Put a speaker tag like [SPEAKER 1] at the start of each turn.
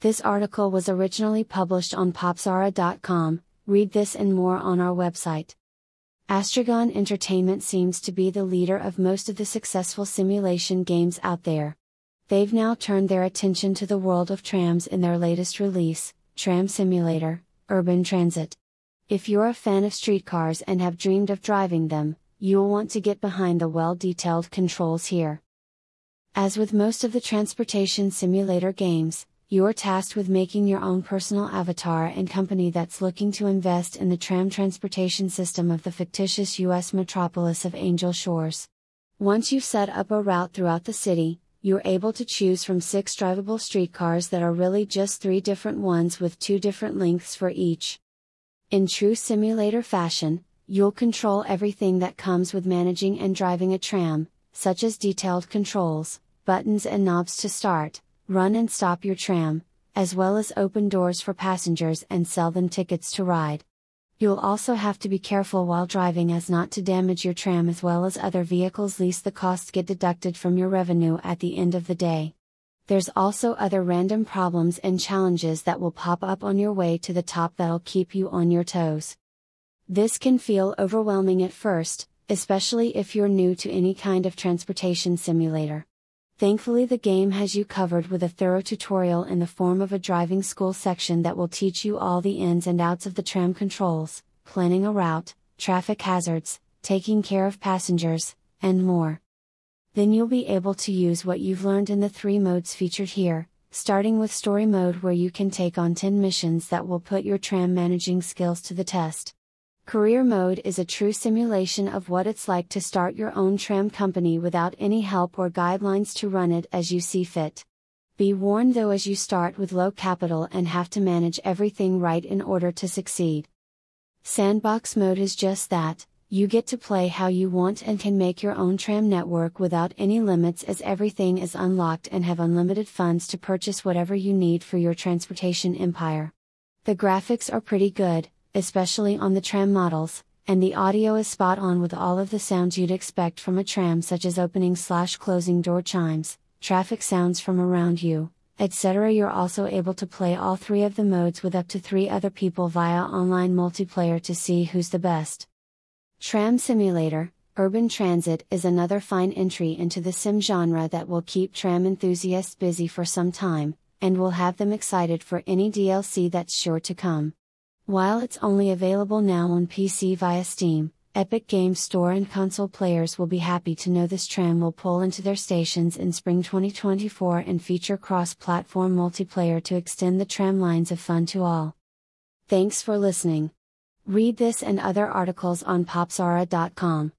[SPEAKER 1] This article was originally published on popzara.com, read this and more on our website. Astragon Entertainment seems to be the leader of most of the successful simulation games out there. They've now turned their attention to the world of trams in their latest release, Tram Simulator Urban Transit. If you're a fan of streetcars and have dreamed of driving them, you'll want to get behind the well detailed controls here. As with most of the transportation simulator games, you're tasked with making your own personal avatar and company that's looking to invest in the tram transportation system of the fictitious U.S. metropolis of Angel Shores. Once you've set up a route throughout the city, you're able to choose from six drivable streetcars that are really just three different ones with two different lengths for each. In true simulator fashion, you'll control everything that comes with managing and driving a tram, such as detailed controls, buttons and knobs to start, run and stop your tram, as well as open doors for passengers and sell them tickets to ride. You'll also have to be careful while driving as not to damage your tram as well as other vehicles lest the costs get deducted from your revenue at the end of the day. There's also other random problems and challenges that will pop up on your way to the top that'll keep you on your toes. This can feel overwhelming at first, especially if you're new to any kind of transportation simulator. Thankfully, the game has you covered with a thorough tutorial in the form of a driving school section that will teach you all the ins and outs of the tram controls, planning a route, traffic hazards, taking care of passengers, and more. Then you'll be able to use what you've learned in the three modes featured here, starting with Story Mode where you can take on 10 missions that will put your tram managing skills to the test. Career Mode is a true simulation of what it's like to start your own tram company without any help or guidelines to run it as you see fit. Be warned though as you start with low capital and have to manage everything right in order to succeed. Sandbox Mode is just that, you get to play how you want and can make your own tram network without any limits as everything is unlocked and have unlimited funds to purchase whatever you need for your transportation empire. The graphics are pretty good, especially on the tram models, and the audio is spot on with all of the sounds you'd expect from a tram such as opening slash closing door chimes, traffic sounds from around you, etc. You're also able to play all three of the modes with up to three other people via online multiplayer to see who's the best. Tram Simulator, Urban Transit is another fine entry into the sim genre that will keep tram enthusiasts busy for some time, and will have them excited for any DLC that's sure to come. While it's only available now on PC via Steam, Epic Games Store and console players will be happy to know this tram will pull into their stations in spring 2024 and feature cross platform multiplayer to extend the tram lines of fun to all. Thanks for listening. Read this and other articles on popzara.com.